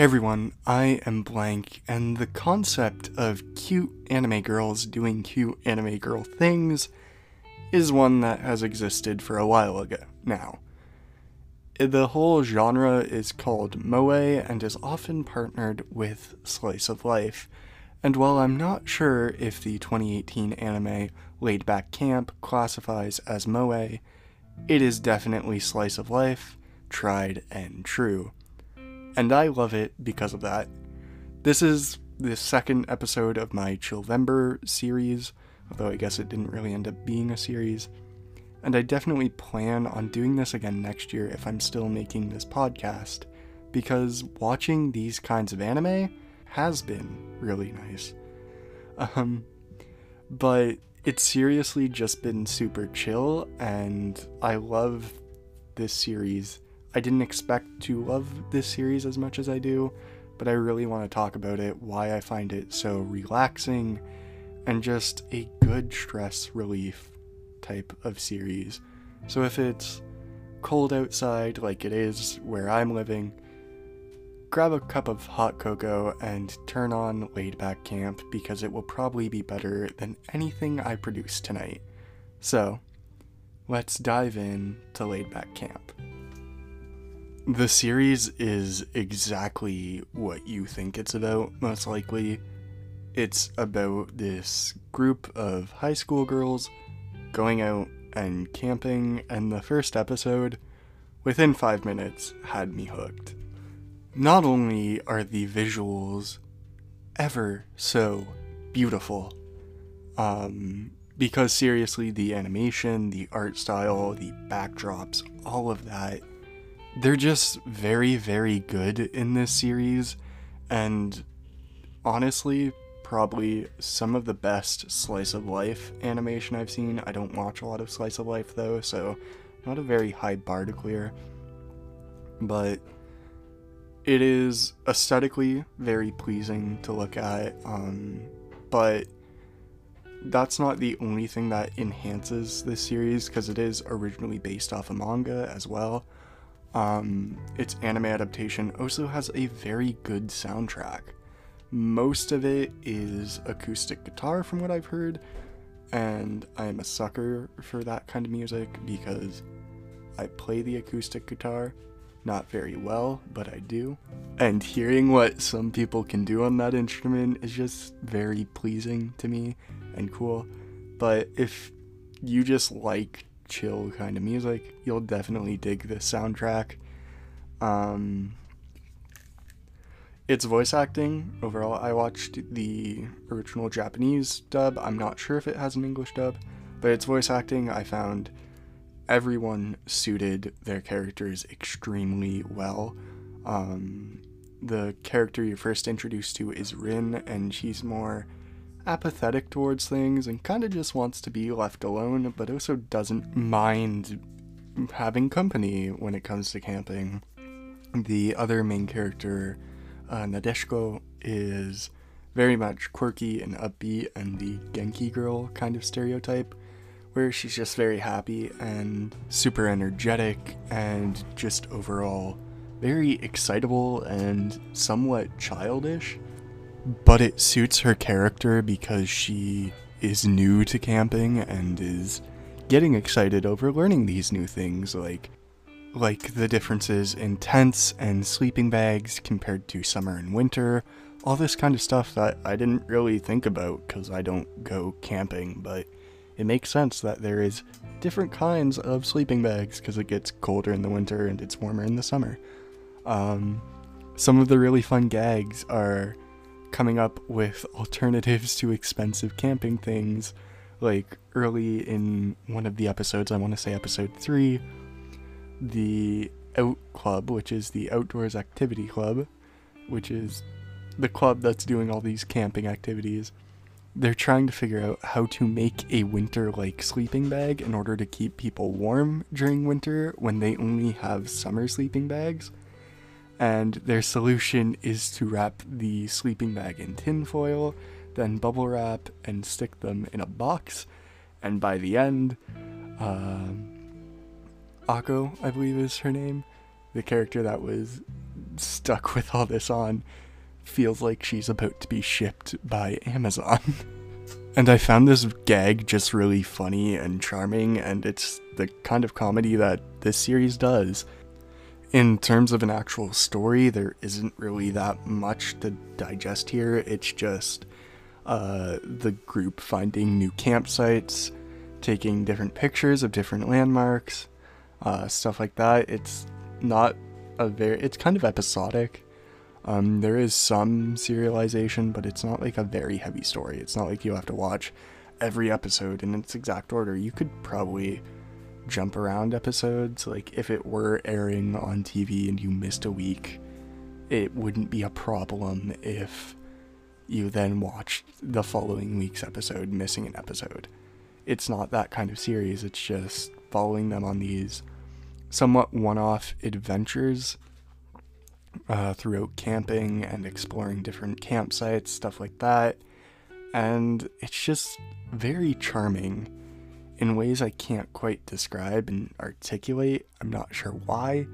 Hey everyone, I am Blank, and the concept of cute anime girls doing cute anime girl things is one that has existed for a while ago now. The whole genre is called moe and is often partnered with slice of life. And while I'm not sure if the 2018 anime Laid Back Camp classifies as moe, it is definitely slice of life, tried and true and I love it because of that. This is the second episode of my Chillvember series, although I guess it didn't really end up being a series. And I definitely plan on doing this again next year if I'm still making this podcast, because watching these kinds of anime has been really nice. Um, but it's seriously just been super chill, and I love this series I didn't expect to love this series as much as I do, but I really want to talk about it, why I find it so relaxing, and just a good stress relief type of series. So if it's cold outside like it is where I'm living, grab a cup of hot cocoa and turn on Laid Back Camp because it will probably be better than anything I produce tonight. So, let's dive in to Laid Back Camp. The series is exactly what you think it's about, most likely. It's about this group of high school girls going out and camping, and the first episode, within five minutes, had me hooked. Not only are the visuals ever so beautiful, um, because seriously, the animation, the art style, the backdrops, all of that they're just very, very good in this series, and honestly, probably some of the best slice of life animation I've seen. I don't watch a lot of slice of life though, so not a very high bar to clear. But it is aesthetically very pleasing to look at, um, but that's not the only thing that enhances this series because it is originally based off a manga as well. Um, its anime adaptation also has a very good soundtrack. Most of it is acoustic guitar, from what I've heard, and I am a sucker for that kind of music because I play the acoustic guitar. Not very well, but I do. And hearing what some people can do on that instrument is just very pleasing to me and cool. But if you just like chill kind of music, you'll definitely dig the soundtrack. Um, its voice acting overall. I watched the original Japanese dub. I'm not sure if it has an English dub, but its voice acting I found everyone suited their characters extremely well. Um, the character you're first introduced to is Rin, and she's more apathetic towards things and kind of just wants to be left alone, but also doesn't mind having company when it comes to camping. The other main character, uh, Nadeshiko, is very much quirky and upbeat and the Genki girl kind of stereotype, where she's just very happy and super energetic and just overall very excitable and somewhat childish but it suits her character because she is new to camping and is getting excited over learning these new things like like the differences in tents and sleeping bags compared to summer and winter all this kind of stuff that I didn't really think about cuz I don't go camping but it makes sense that there is different kinds of sleeping bags because it gets colder in the winter and it's warmer in the summer. Um, some of the really fun gags are coming up with alternatives to expensive camping things. Like early in one of the episodes, I want to say episode 3, the Out Club, which is the Outdoors Activity Club, which is the club that's doing all these camping activities. They're trying to figure out how to make a winter like sleeping bag in order to keep people warm during winter when they only have summer sleeping bags and their solution is to wrap the sleeping bag in tinfoil, then bubble wrap and stick them in a box, and by the end, um, Ako, I believe is her name, the character that was stuck with all this on feels like she's about to be shipped by Amazon. and I found this gag just really funny and charming, and it's the kind of comedy that this series does. In terms of an actual story, there isn't really that much to digest here. It's just uh, the group finding new campsites, taking different pictures of different landmarks, uh, stuff like that. It's not a very, it's kind of episodic. Um, there is some serialization, but it's not like a very heavy story. It's not like you have to watch every episode in its exact order. You could probably jump around episodes. Like if it were airing on TV and you missed a week, it wouldn't be a problem if you then watched the following week's episode missing an episode. It's not that kind of series, it's just following them on these somewhat one off adventures uh, throughout camping and exploring different campsites, stuff like that. And it's just very charming in ways I can't quite describe and articulate. I'm not sure why.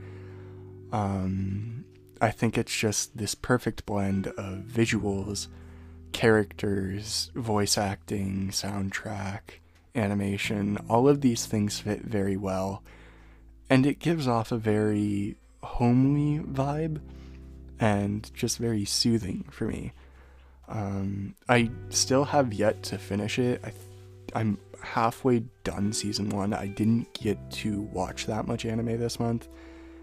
Um, I think it's just this perfect blend of visuals, characters, voice acting, soundtrack, animation. All of these things fit very well. And it gives off a very homely vibe and just very soothing for me. Um, I still have yet to finish it. I, I'm halfway done season one. I didn't get to watch that much anime this month,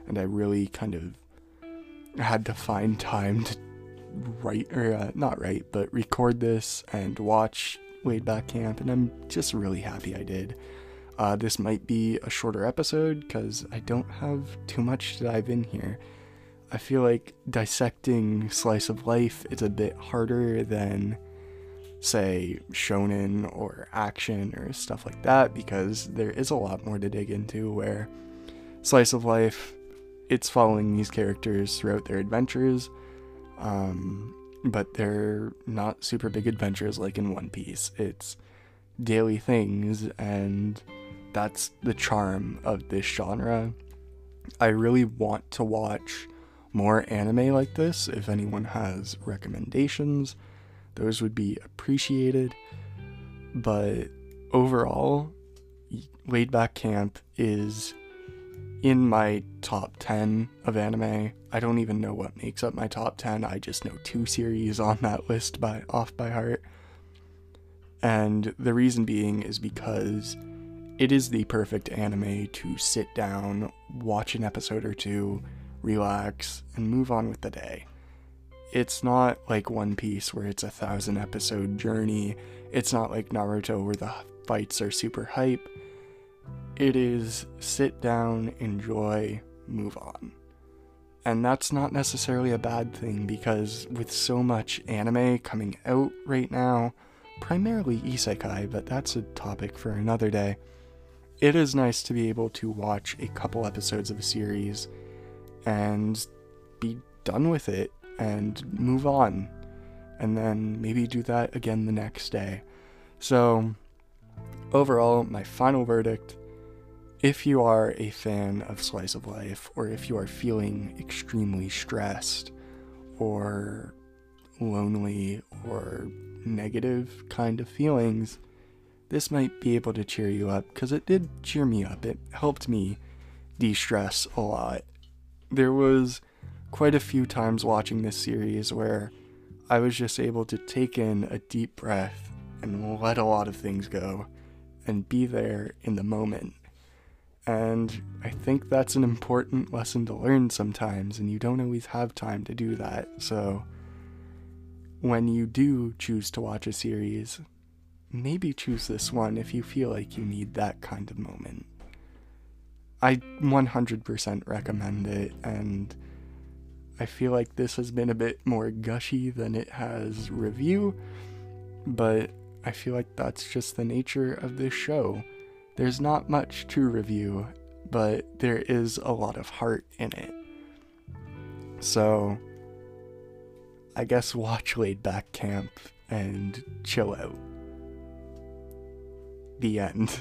and I really kind of had to find time to write or uh, not write, but record this and watch Laid Back Camp, and I'm just really happy I did. Uh, this might be a shorter episode because I don't have too much to dive in here. I feel like dissecting slice of life is a bit harder than, say, shonen or action or stuff like that because there is a lot more to dig into. Where slice of life, it's following these characters throughout their adventures, um, but they're not super big adventures like in One Piece. It's daily things and that's the charm of this genre. I really want to watch more anime like this. If anyone has recommendations, those would be appreciated. But overall, Laid Back Camp is in my top 10 of anime. I don't even know what makes up my top 10. I just know two series on that list by off by heart. And the reason being is because it is the perfect anime to sit down, watch an episode or two, relax, and move on with the day. It's not like One Piece where it's a thousand episode journey. It's not like Naruto where the fights are super hype. It is sit down, enjoy, move on. And that's not necessarily a bad thing because with so much anime coming out right now, primarily isekai, but that's a topic for another day it is nice to be able to watch a couple episodes of a series and be done with it and move on and then maybe do that again the next day. So, overall, my final verdict if you are a fan of Slice of Life, or if you are feeling extremely stressed, or lonely, or negative kind of feelings, this might be able to cheer you up because it did cheer me up. It helped me de stress a lot. There was quite a few times watching this series where I was just able to take in a deep breath and let a lot of things go and be there in the moment. And I think that's an important lesson to learn sometimes, and you don't always have time to do that. So, when you do choose to watch a series, maybe choose this one if you feel like you need that kind of moment. I 100% recommend it, and I feel like this has been a bit more gushy than it has review, but I feel like that's just the nature of this show. There's not much to review, but there is a lot of heart in it. So, I guess watch Laid Back Camp and chill out. The end.